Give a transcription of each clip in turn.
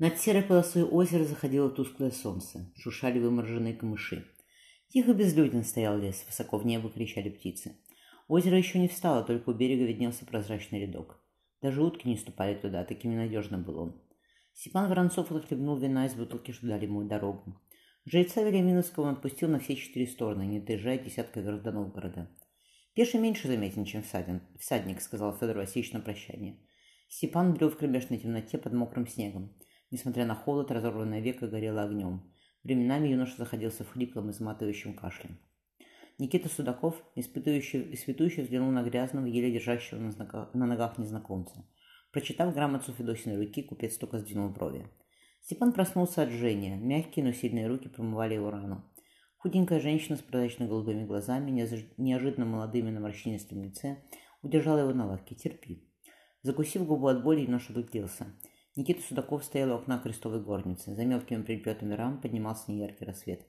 Над серой полосой озера заходило тусклое солнце, шушали вымороженные камыши. Тихо безлюден стоял лес, высоко в небо кричали птицы. Озеро еще не встало, только у берега виднелся прозрачный рядок. Даже утки не ступали туда, таким ненадежно был он. Степан Воронцов отхлебнул вина из бутылки, что дали ему дорогу. Жреца Велиминовского он отпустил на все четыре стороны, не доезжая десятка верст до Новгорода. «Пеший меньше заметен, чем всадин, всадник», — сказал Федор Васильевич на прощание. Степан брел в кромешной темноте под мокрым снегом. Несмотря на холод, разорванное веко горело огнем. Временами юноша заходился в хриплом, изматывающим кашлем. Никита Судаков, испытывающий, испытующий взглянул на грязного, еле держащего на, на ногах незнакомца. Прочитав грамоту Федосиной руки, купец только сдвинул брови. Степан проснулся от жжения. Мягкие, но сильные руки промывали его рану. Худенькая женщина с прозрачно-голубыми глазами, неожиданно молодыми на морщинистом лице, удержала его на лавке. «Терпи». Закусив губу от боли, юноша выгляделся. Никита Судаков стоял у окна крестовой горницы. За мелкими припетами рам поднимался неяркий рассвет.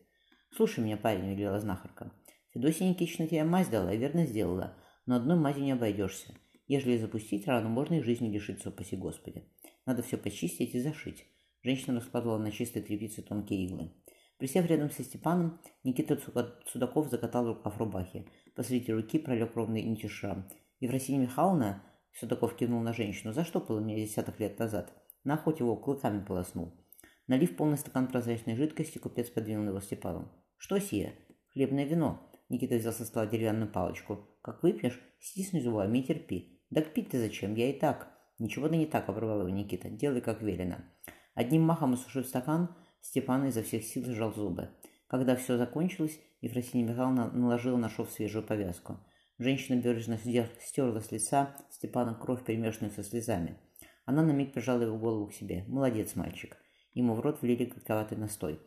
«Слушай меня, парень», — велела знахарка. «Федосия Никитична тебе мазь дала и верно сделала, но одной мазью не обойдешься. Ежели запустить рану, можно и жизни лишиться, упаси Господи. Надо все почистить и зашить». Женщина раскладывала на чистой тряпице тонкие иглы. Присев рядом со Степаном, Никита Судаков закатал рукав рубахи. Посреди руки пролег ровный нити шрам. Евросинья Михайловна, Судаков кивнул на женщину, заштопала меня десяток лет назад. На охоте его клыками полоснул. Налив полный стакан прозрачной жидкости, купец подвинул его Степану. «Что сие?» «Хлебное вино». Никита взял со стола деревянную палочку. «Как выпьешь, стисни зубами и терпи». «Да пить ты зачем? Я и так». «Ничего да не так», — оборвал его Никита. «Делай, как велено». Одним махом осушив стакан, Степан изо всех сил сжал зубы. Когда все закончилось, Ефросинья Михайловна наложила на шов свежую повязку. Женщина бережно стерла с лица Степана кровь, перемешанную со слезами. Она на миг прижала его голову к себе. «Молодец, мальчик». Ему в рот влили горьковатый настой.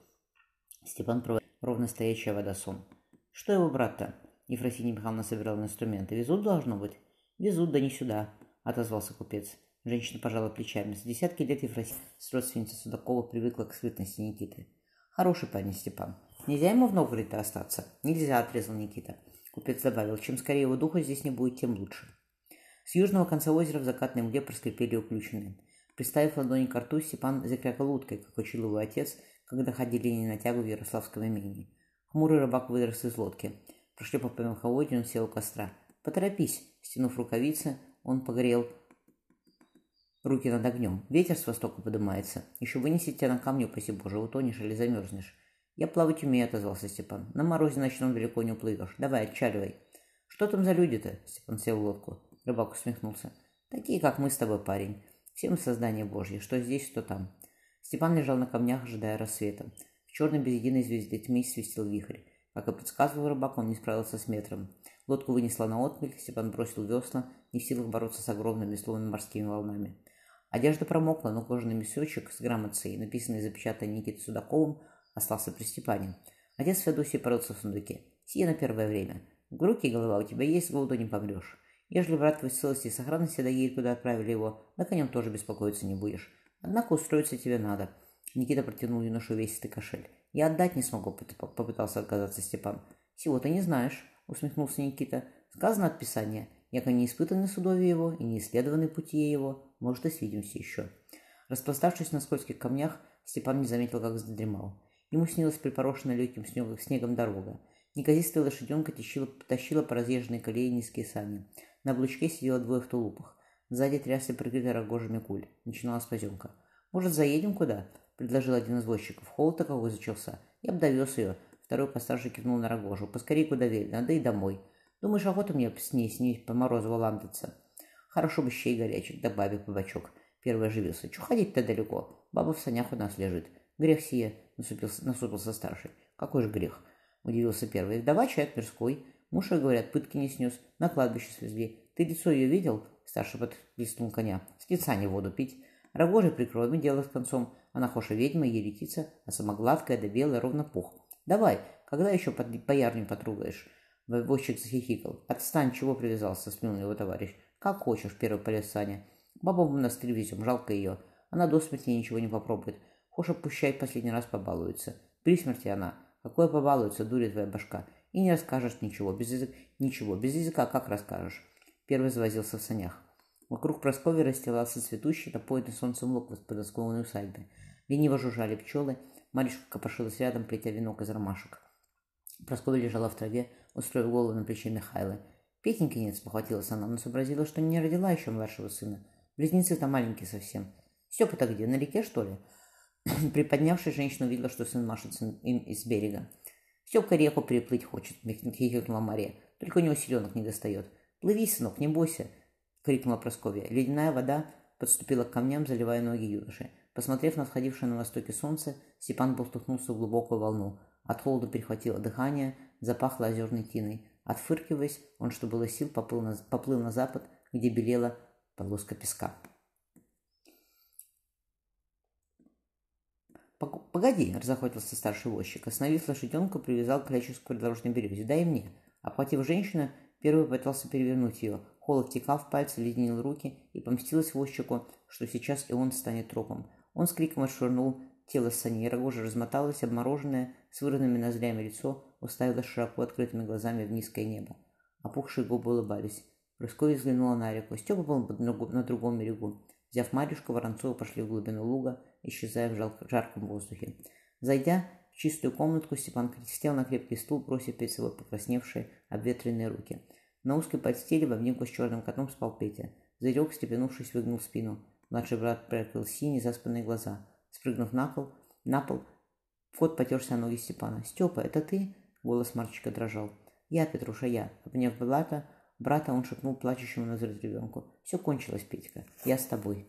Степан проводил ровно стоящая вода сон. «Что его брат-то?» Ефросинья Михайловна собирала инструменты. «Везут, должно быть?» «Везут, да не сюда», — отозвался купец. Женщина пожала плечами. За десятки лет Ефросинья с родственницей Судакова привыкла к скрытности Никиты. «Хороший парень Степан. Нельзя ему в Новгороде остаться?» «Нельзя», — отрезал Никита. Купец добавил. «Чем скорее его духа здесь не будет, тем лучше». С южного конца озера в закатной мгле проскрипели уключенные. Приставив ладони к рту, Степан закрякал уткой, как учил его отец, когда ходили не на тягу в Ярославском имении. Хмурый рыбак вырос из лодки. Прошлепав по мелководью, он сел у костра. «Поторопись!» Стянув рукавицы, он погрел руки над огнем. Ветер с востока поднимается. Еще вынесет тебя на камни, упаси Боже, утонешь или замерзнешь. «Я плавать умею», — отозвался Степан. «На морозе ночном далеко не уплывешь. Давай, отчаливай». «Что там за люди-то?» — Степан сел в лодку. Рыбак усмехнулся. «Такие, как мы с тобой, парень. Все мы создание Божье, что здесь, что там». Степан лежал на камнях, ожидая рассвета. В черной без единой звезды тьмы свистел вихрь. Как и предсказывал рыбак, он не справился с метром. Лодку вынесла на отмель, Степан бросил весла, не в силах бороться с огромными, словно морскими волнами. Одежда промокла, но кожаный мешочек с грамотцей, написанный и запечатанный Никитой Судаковым, остался при Степане. Отец Феодосий порылся в сундуке. «Сия на первое время. Руки и голова у тебя есть, голоду не помрешь. Ежели брат твой целости и сохранности доедет, куда отправили его, да о нем тоже беспокоиться не будешь. Однако устроиться тебе надо. Никита протянул юношу весистый кошель. Я отдать не смогу, попытался отказаться Степан. Всего ты не знаешь, усмехнулся Никита. Сказано от Писания. Яко не испытаны судове его и не исследованы пути его, может, и свидимся еще. Распластавшись на скользких камнях, Степан не заметил, как задремал. Ему снилась припорошенная легким снегом дорога. Неказистая лошаденка тащила, тащила по разъезженной колее низкие сани. На облучке сидело двое в тулупах. Сзади трясли прикрытые рогожами куль. Начиналась поземка. «Может, заедем куда?» — предложил один из возчиков. Холод-то какой зачался. Я бы довез ее. Второй постарше кивнул на рогожу. «Поскорей куда велено, надо и домой. Думаешь, охота мне с ней, с ней по морозу валандаться?» «Хорошо бы щей горячих, да бабе по бочок». Первый оживился. «Чё ходить-то далеко? Баба в санях у нас лежит». «Грех сие», — насупился, насупился старший. «Какой же грех?» — удивился первый. «Вдова человек мирской. Муж, говорят, пытки не снес, на кладбище свезли. Ты лицо ее видел? Старший подплеснул коня. С лица не воду пить. Рогожи прикроем, дело с концом. Она хоша ведьма, еретица, а сама гладкая да белая, ровно пух. Давай, когда еще под боярню потругаешь? Возчик захихикал. Отстань, чего привязался, сплюнул его товарищ. Как хочешь, первый полез Саня. Бабу в монастырь везем, жалко ее. Она до смерти ничего не попробует. Хоша пущай последний раз побалуется. При смерти она. Какое побалуется, дури твоя башка. И не расскажешь ничего, без языка, ничего, без языка как расскажешь? Первый завозился в санях. Вокруг Прасковьи расстилался цветущий, напоенный солнцем лук под подосклонной усадьбы. Лениво жужжали пчелы, Маришка копошилась рядом, плетя венок из ромашек. Прасковья лежала в траве, устроив голову на плече Михайлы. Петеньки нет, спохватилась она, но сообразила, что не родила еще младшего сына. Близнецы-то маленькие совсем. Степа-то где, на реке, что ли? Приподнявшись, женщина увидела, что сын машет им из берега. Степка реку переплыть хочет, хихикнула Мария. Только у него селенок не достает. Плыви, сынок, не бойся, крикнула Прасковья. Ледяная вода подступила к камням, заливая ноги юноши. Посмотрев на входившее на востоке солнце, Степан болтухнулся в глубокую волну. От холода перехватило дыхание, запахло озерной тиной. Отфыркиваясь, он, что было сил, поплыл на, поплыл на запад, где белела полоска песка. «Погоди!» – разохотился старший возчик. Остановив лошаденку, привязал к плечу к придорожной березе. «Дай мне!» Обхватив женщину, первый пытался перевернуть ее. Холод текал в пальцы, леденил руки, и помстилось возчику, что сейчас и он станет тропом. Он с криком отшвырнул тело с саней. Рогожа размоталось, обмороженное, с вырванными ноздрями лицо, уставилось широко открытыми глазами в низкое небо. Опухшие губы улыбались. Прасковья взглянула на реку. Степа был на другом берегу. Взяв Марюшку, Воронцова пошли в глубину луга, исчезая в жарком воздухе. Зайдя в чистую комнатку, Степан сел на крепкий стул, бросив перед собой покрасневшие, обветренные руки. На узкой подстели в обнимку с черным котом спал Петя. Зырек, степенувшись, выгнул спину. Младший брат прикрыл синие заспанные глаза. Спрыгнув на пол, на пол, кот потерся о ноги Степана. «Степа, это ты?» Голос мальчика дрожал. «Я, Петруша, я». Обняв брата, брата, он шепнул плачущему на ребенку. «Все кончилось, Петька. Я с тобой».